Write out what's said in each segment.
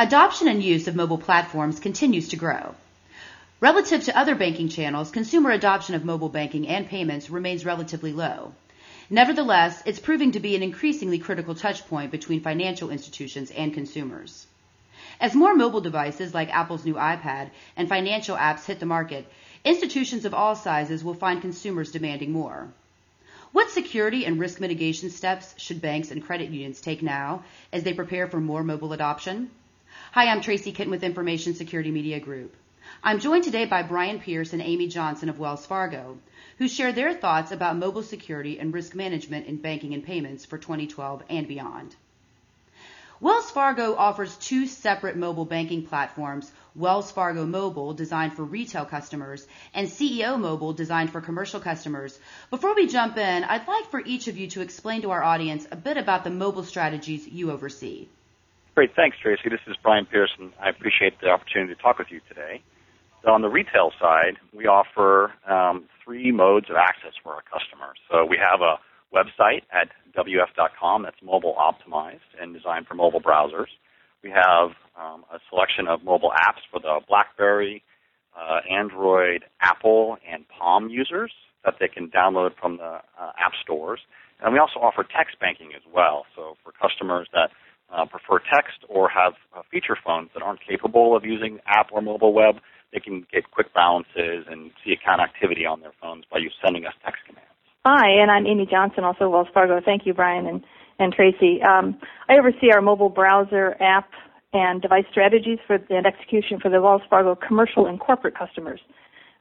Adoption and use of mobile platforms continues to grow. Relative to other banking channels, consumer adoption of mobile banking and payments remains relatively low. Nevertheless, it's proving to be an increasingly critical touchpoint between financial institutions and consumers. As more mobile devices like Apple's new iPad and financial apps hit the market, institutions of all sizes will find consumers demanding more. What security and risk mitigation steps should banks and credit unions take now as they prepare for more mobile adoption? Hi, I'm Tracy Kitten with Information Security Media Group. I'm joined today by Brian Pierce and Amy Johnson of Wells Fargo, who share their thoughts about mobile security and risk management in banking and payments for 2012 and beyond. Wells Fargo offers two separate mobile banking platforms, Wells Fargo Mobile, designed for retail customers, and CEO Mobile, designed for commercial customers. Before we jump in, I'd like for each of you to explain to our audience a bit about the mobile strategies you oversee. Great. Thanks, Tracy. This is Brian Pearson. I appreciate the opportunity to talk with you today. So on the retail side, we offer um, three modes of access for our customers. So we have a website at WF.com that's mobile optimized and designed for mobile browsers. We have um, a selection of mobile apps for the BlackBerry, uh, Android, Apple, and Palm users that they can download from the uh, app stores. And we also offer text banking as well. So for customers that uh, prefer text or have uh, feature phones that aren't capable of using app or mobile web, they can get quick balances and see account activity on their phones by you sending us text commands. Hi, and I'm Amy Johnson, also Wells Fargo. Thank you, Brian and, and Tracy. Um, I oversee our mobile browser app and device strategies for and execution for the Wells Fargo commercial and corporate customers.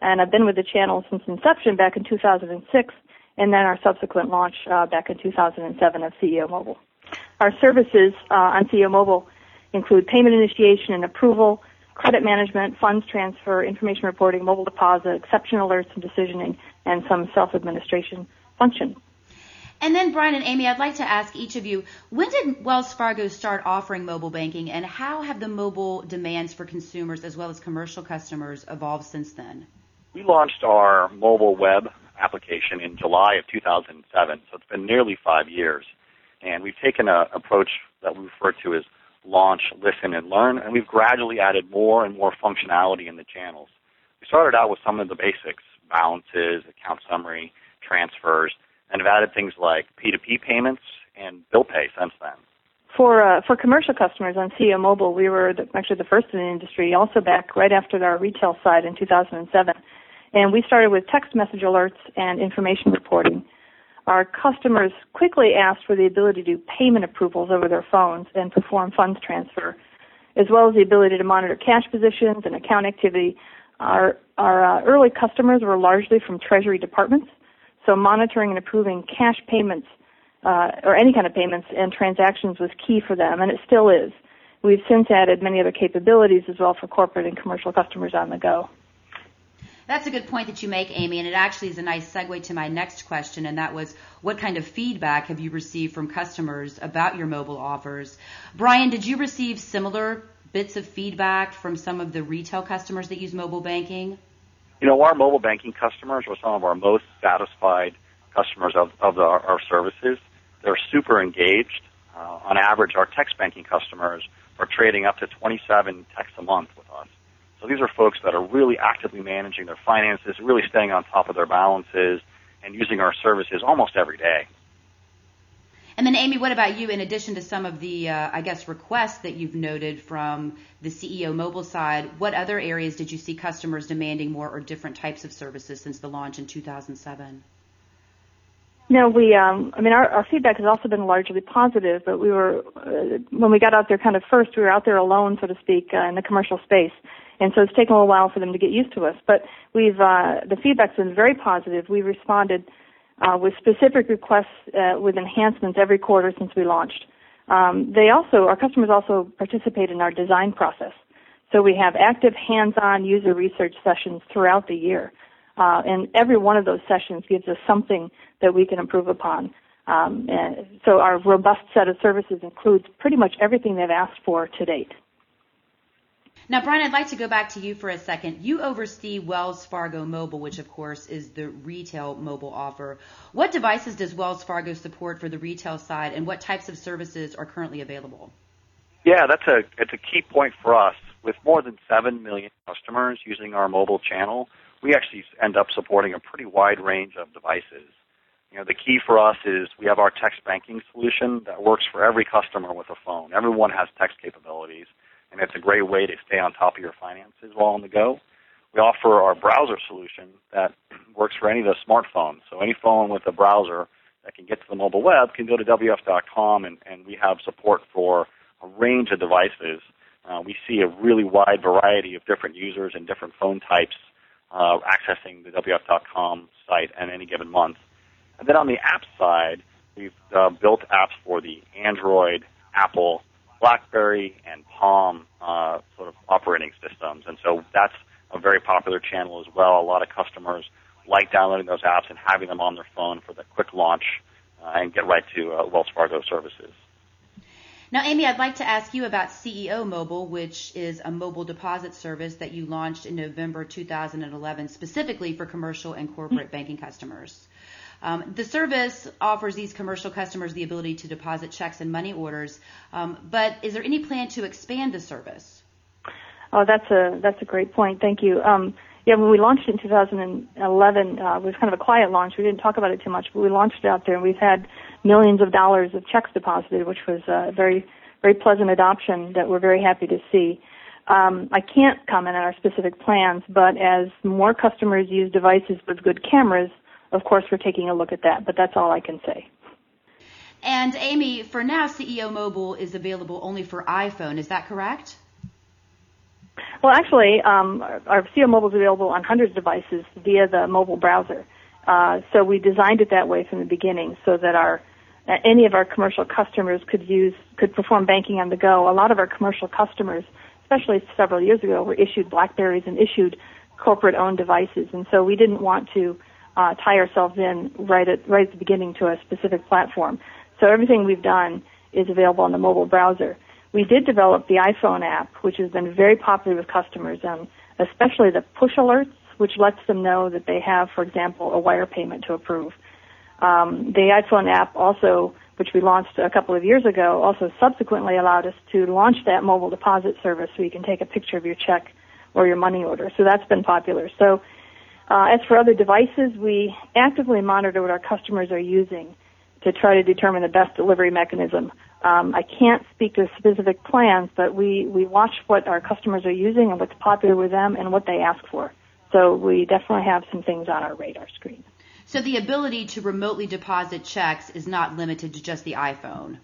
And I've been with the channel since inception back in 2006, and then our subsequent launch uh, back in 2007 of CEO Mobile. Our services uh, on CEO Mobile include payment initiation and approval, credit management, funds transfer, information reporting, mobile deposit, exception alerts and decisioning, and some self-administration function. And then, Brian and Amy, I'd like to ask each of you, when did Wells Fargo start offering mobile banking, and how have the mobile demands for consumers as well as commercial customers evolved since then? We launched our mobile web application in July of 2007, so it's been nearly five years. And we've taken an approach that we refer to as launch, listen, and learn, and we've gradually added more and more functionality in the channels. We started out with some of the basics, balances, account summary, transfers, and have added things like P2P payments and bill pay since then. For uh, for commercial customers on CEO Mobile, we were the, actually the first in the industry, also back right after our retail side in 2007. And we started with text message alerts and information reporting our customers quickly asked for the ability to do payment approvals over their phones and perform funds transfer, as well as the ability to monitor cash positions and account activity. Our, our uh, early customers were largely from treasury departments, so monitoring and approving cash payments uh, or any kind of payments and transactions was key for them, and it still is. We've since added many other capabilities as well for corporate and commercial customers on the go. That's a good point that you make, Amy, and it actually is a nice segue to my next question, and that was what kind of feedback have you received from customers about your mobile offers? Brian, did you receive similar bits of feedback from some of the retail customers that use mobile banking? You know, our mobile banking customers are some of our most satisfied customers of, of the, our services. They're super engaged. Uh, on average, our text banking customers are trading up to 27 texts a month with us. So these are folks that are really actively managing their finances, really staying on top of their balances, and using our services almost every day. And then, Amy, what about you? In addition to some of the, uh, I guess, requests that you've noted from the CEO mobile side, what other areas did you see customers demanding more or different types of services since the launch in 2007? No, we. Um, I mean, our, our feedback has also been largely positive. But we were, uh, when we got out there, kind of first, we were out there alone, so to speak, uh, in the commercial space, and so it's taken a little while for them to get used to us. But we've uh, the feedback's been very positive. We've responded uh, with specific requests uh, with enhancements every quarter since we launched. Um, they also, our customers also participate in our design process. So we have active hands-on user research sessions throughout the year. Uh, and every one of those sessions gives us something that we can improve upon. Um, so our robust set of services includes pretty much everything they've asked for to date. Now, Brian, I'd like to go back to you for a second. You oversee Wells Fargo Mobile, which of course is the retail mobile offer. What devices does Wells Fargo support for the retail side, and what types of services are currently available? Yeah, that's a it's a key point for us. With more than seven million customers using our mobile channel, we actually end up supporting a pretty wide range of devices. You know, the key for us is we have our text banking solution that works for every customer with a phone. Everyone has text capabilities, and it's a great way to stay on top of your finances while on the go. We offer our browser solution that works for any of the smartphones. So any phone with a browser that can get to the mobile web can go to WF.com, and, and we have support for a range of devices. Uh, we see a really wide variety of different users and different phone types uh, accessing the WF.com site at any given month. And then on the app side, we've uh, built apps for the Android, Apple, BlackBerry, and Palm uh, sort of operating systems. And so that's a very popular channel as well. A lot of customers like downloading those apps and having them on their phone for the quick launch uh, and get right to uh, Wells Fargo services. Now, Amy, I'd like to ask you about CEO Mobile, which is a mobile deposit service that you launched in November 2011 specifically for commercial and corporate banking customers. Um, the service offers these commercial customers the ability to deposit checks and money orders, um, but is there any plan to expand the service? Oh, that's a that's a great point. Thank you. Um, yeah, when we launched in 2011, uh, it was kind of a quiet launch. We didn't talk about it too much, but we launched it out there, and we've had millions of dollars of checks deposited, which was a very very pleasant adoption that we're very happy to see. Um, I can't comment on our specific plans, but as more customers use devices with good cameras, of course we're taking a look at that. But that's all I can say. And Amy, for now, CEO Mobile is available only for iPhone. Is that correct? Well, actually, um, our CEO Mobile is available on hundreds of devices via the mobile browser. Uh, so we designed it that way from the beginning, so that our uh, any of our commercial customers could use could perform banking on the go. A lot of our commercial customers, especially several years ago, were issued Blackberries and issued corporate-owned devices, and so we didn't want to uh, tie ourselves in right at right at the beginning to a specific platform. So everything we've done is available on the mobile browser. We did develop the iPhone app, which has been very popular with customers, and especially the push alerts, which lets them know that they have, for example, a wire payment to approve. Um, the iPhone app also, which we launched a couple of years ago, also subsequently allowed us to launch that mobile deposit service so you can take a picture of your check or your money order. So that's been popular. So uh, as for other devices, we actively monitor what our customers are using to try to determine the best delivery mechanism. Um, I can't speak to specific plans, but we, we watch what our customers are using and what's popular with them and what they ask for. So we definitely have some things on our radar screen. So the ability to remotely deposit checks is not limited to just the iPhone.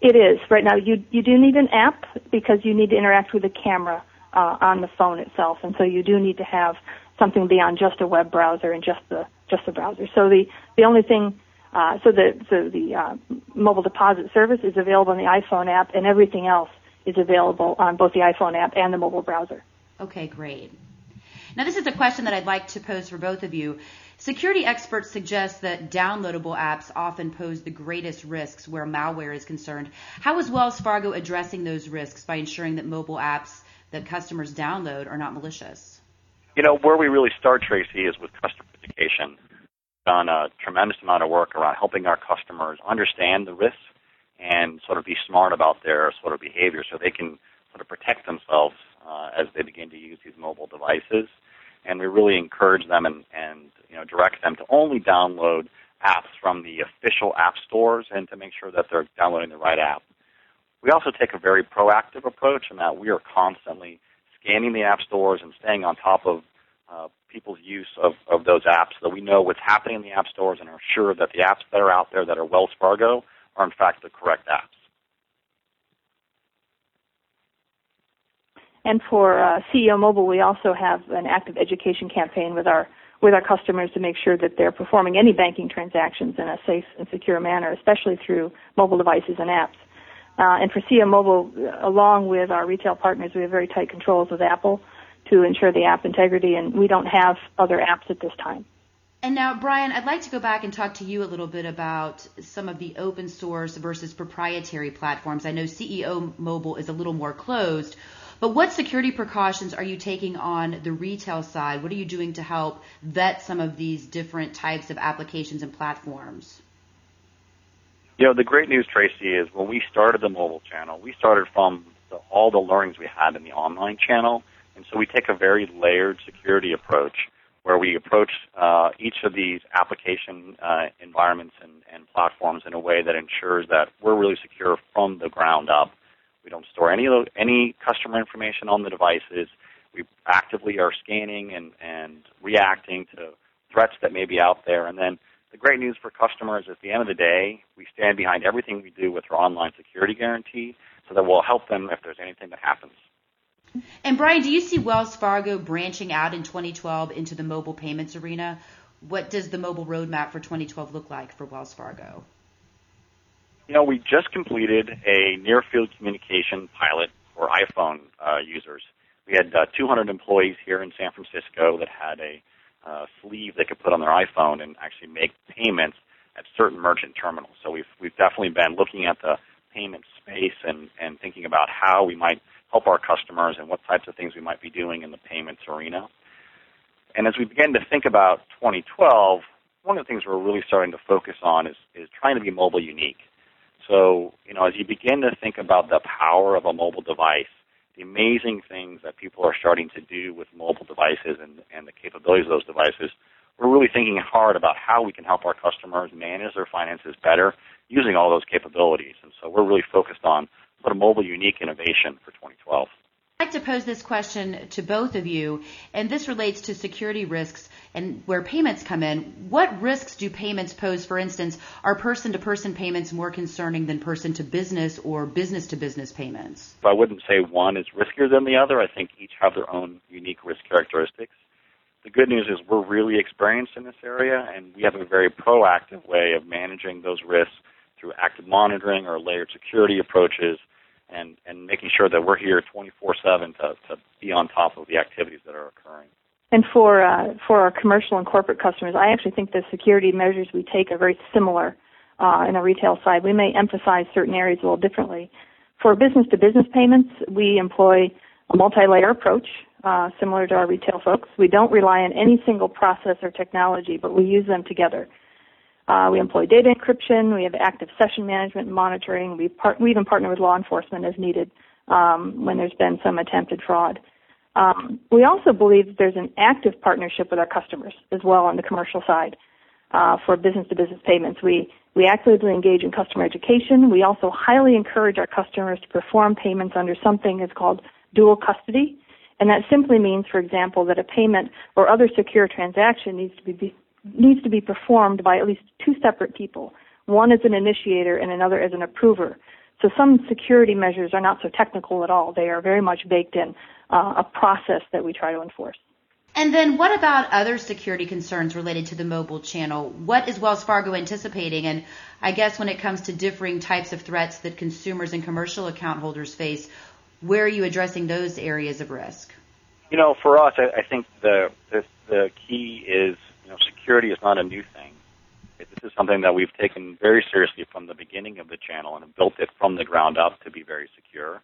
It is right now. You you do need an app because you need to interact with the camera uh, on the phone itself, and so you do need to have something beyond just a web browser and just the just the browser. So the the only thing uh, so the so the uh, mobile deposit service is available on the iPhone app, and everything else is available on both the iPhone app and the mobile browser. Okay, great. Now this is a question that I'd like to pose for both of you. Security experts suggest that downloadable apps often pose the greatest risks where malware is concerned. How is Wells Fargo addressing those risks by ensuring that mobile apps that customers download are not malicious? You know, where we really start, Tracy, is with customer education. We've done a tremendous amount of work around helping our customers understand the risks and sort of be smart about their sort of behavior so they can sort of protect themselves uh, as they begin to use these mobile devices and we really encourage them and, and you know direct them to only download apps from the official app stores and to make sure that they're downloading the right app. We also take a very proactive approach in that we are constantly scanning the app stores and staying on top of uh, people's use of, of those apps so that we know what's happening in the app stores and are sure that the apps that are out there that are Wells Fargo are in fact the correct apps. And for uh, CEO Mobile, we also have an active education campaign with our with our customers to make sure that they're performing any banking transactions in a safe and secure manner, especially through mobile devices and apps. Uh, and for CEO Mobile, along with our retail partners, we have very tight controls with Apple to ensure the app integrity, and we don't have other apps at this time. And now, Brian, I'd like to go back and talk to you a little bit about some of the open source versus proprietary platforms. I know CEO Mobile is a little more closed. But what security precautions are you taking on the retail side? What are you doing to help vet some of these different types of applications and platforms? You know, the great news, Tracy, is when we started the mobile channel, we started from the, all the learnings we had in the online channel, and so we take a very layered security approach where we approach uh, each of these application uh, environments and, and, platforms in a way that ensures that we're really secure from the ground up. We don't store any any customer information on the devices. We actively are scanning and, and reacting to threats that may be out there. And then the great news for customers is at the end of the day, we stand behind everything we do with our online security guarantee so that we'll help them if there's anything that happens. And Brian, do you see Wells Fargo branching out in 2012 into the mobile payments arena? What does the mobile roadmap for 2012 look like for Wells Fargo? You know, we just completed a near field communication pilot for iPhone uh, users. We had uh, 200 employees here in San Francisco that had a uh, sleeve they could put on their iPhone and actually make payments at certain merchant terminals. So we've we've definitely been looking at the payment space and and thinking about how we might help our customers and what types of things we might be doing in the payments arena. And as we begin to think about 2012, one of the things we're really starting to focus on is, is trying to be mobile unique. So, you know, as you begin to think about the power of a mobile device, the amazing things that people are starting to do with mobile devices and, and the capabilities of those devices, we're really thinking hard about how we can help our customers manage their finances better using all those capabilities. And so we're really focused on what a mobile unique innovation for 2012. I'd like to pose this question to both of you, and this relates to security risks and where payments come in. What risks do payments pose? For instance, are person to person payments more concerning than person to business or business to business payments? I wouldn't say one is riskier than the other. I think each have their own unique risk characteristics. The good news is we're really experienced in this area, and we have a very proactive way of managing those risks through active monitoring or layered security approaches and, and making sure that we're here 24/7 to, to be on top of the activities that are occurring. And for uh, for our commercial and corporate customers, I actually think the security measures we take are very similar uh, in the retail side. We may emphasize certain areas a little differently. For business to business payments, we employ a multi-layer approach, uh, similar to our retail folks. We don't rely on any single process or technology, but we use them together. Uh, we employ data encryption. We have active session management and monitoring. We, part, we even partner with law enforcement as needed um, when there's been some attempted fraud. Um, we also believe that there's an active partnership with our customers as well on the commercial side uh, for business-to-business payments. We we actively engage in customer education. We also highly encourage our customers to perform payments under something that's called dual custody, and that simply means, for example, that a payment or other secure transaction needs to be needs to be performed by at least two separate people. One is an initiator and another is an approver. So some security measures are not so technical at all. They are very much baked in uh, a process that we try to enforce. And then what about other security concerns related to the mobile channel? What is Wells Fargo anticipating? And I guess when it comes to differing types of threats that consumers and commercial account holders face, where are you addressing those areas of risk? You know, for us, I, I think the, the the key is know, security is not a new thing. This is something that we've taken very seriously from the beginning of the channel and built it from the ground up to be very secure.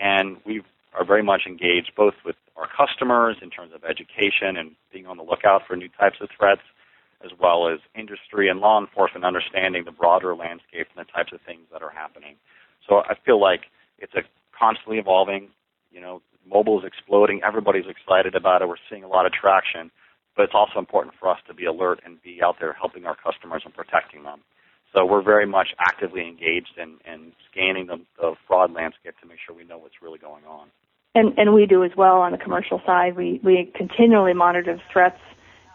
And we are very much engaged both with our customers in terms of education and being on the lookout for new types of threats, as well as industry and law enforcement understanding the broader landscape and the types of things that are happening. So I feel like it's a constantly evolving, you know, mobile is exploding. Everybody's excited about it. We're seeing a lot of traction but it's also important for us to be alert and be out there helping our customers and protecting them. So we're very much actively engaged in, in scanning the, the fraud landscape to make sure we know what's really going on. And, and we do as well on the commercial side. We, we continually monitor threats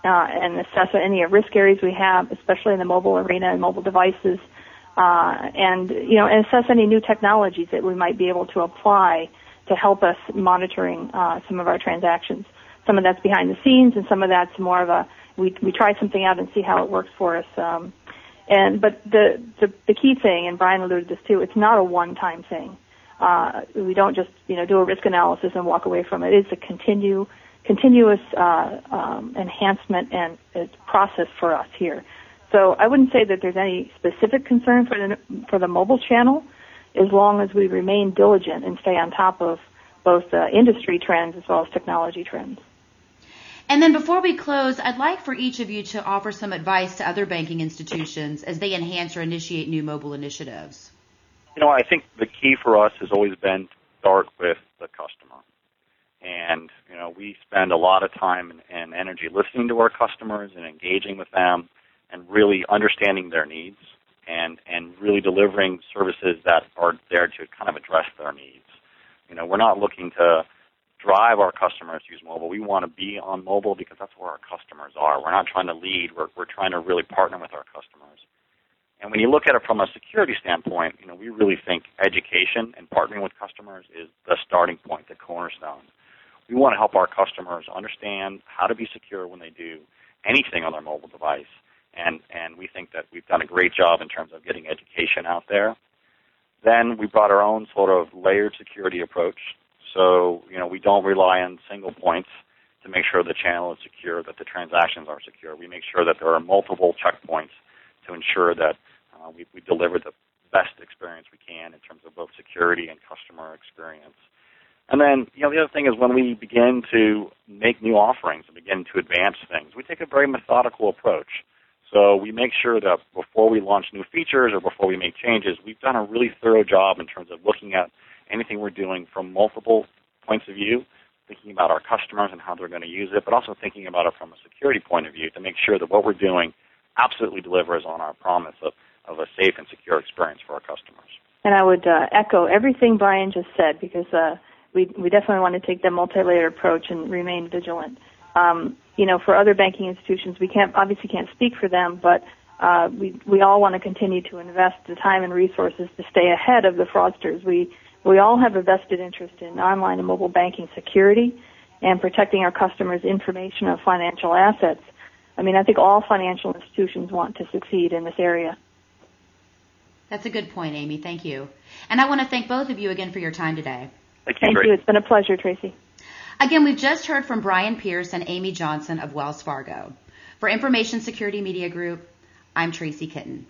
uh, and assess any risk areas we have, especially in the mobile arena and mobile devices, uh, and you know, and assess any new technologies that we might be able to apply to help us monitoring uh, some of our transactions some of that's behind the scenes, and some of that's more of a we we try something out and see how it works for us. Um, and but the, the the key thing, and Brian alluded to this too, it's not a one-time thing. Uh, we don't just you know do a risk analysis and walk away from it. It's a continue continuous uh, um, enhancement and uh, process for us here. So I wouldn't say that there's any specific concern for the for the mobile channel, as long as we remain diligent and stay on top of both uh, industry trends as well as technology trends. And then before we close, I'd like for each of you to offer some advice to other banking institutions as they enhance or initiate new mobile initiatives. You know, I think the key for us has always been to start with the customer. And, you know, we spend a lot of time and, and energy listening to our customers and engaging with them and really understanding their needs and, and really delivering services that are there to kind of address their needs. You know, we're not looking to drive our customers to use mobile. We want to be on mobile because that's where our customers are. We're not trying to lead. We're, we're trying to really partner with our customers. And when you look at it from a security standpoint, you know, we really think education and partnering with customers is the starting point, the cornerstone. We want to help our customers understand how to be secure when they do anything on their mobile device. And, and we think that we've done a great job in terms of getting education out there. Then we brought our own sort of layered security approach so, you know, we don't rely on single points to make sure the channel is secure, that the transactions are secure. We make sure that there are multiple checkpoints to ensure that uh, we, we deliver the best experience we can in terms of both security and customer experience. And then, you know, the other thing is when we begin to make new offerings and begin to advance things, we take a very methodical approach. So we make sure that before we launch new features or before we make changes, we've done a really thorough job in terms of looking at anything we're doing from multiple points of view, thinking about our customers and how they're going to use it, but also thinking about it from a security point of view to make sure that what we're doing absolutely delivers on our promise of, of a safe and secure experience for our customers. And I would uh, echo everything Brian just said because uh, we we definitely want to take the multi-layered approach and remain vigilant. Um, you know, for other banking institutions, we can't obviously can't speak for them, but uh, we we all want to continue to invest the time and resources to stay ahead of the fraudsters. We we all have a vested interest in online and mobile banking security and protecting our customers' information and financial assets. I mean, I think all financial institutions want to succeed in this area. That's a good point, Amy. Thank you. And I want to thank both of you again for your time today. Thank you. Thank you. It's been a pleasure, Tracy. Again, we've just heard from Brian Pierce and Amy Johnson of Wells Fargo. For Information Security Media Group, I'm Tracy Kitten.